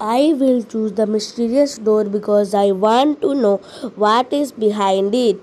I will choose the mysterious door because I want to know what is behind it.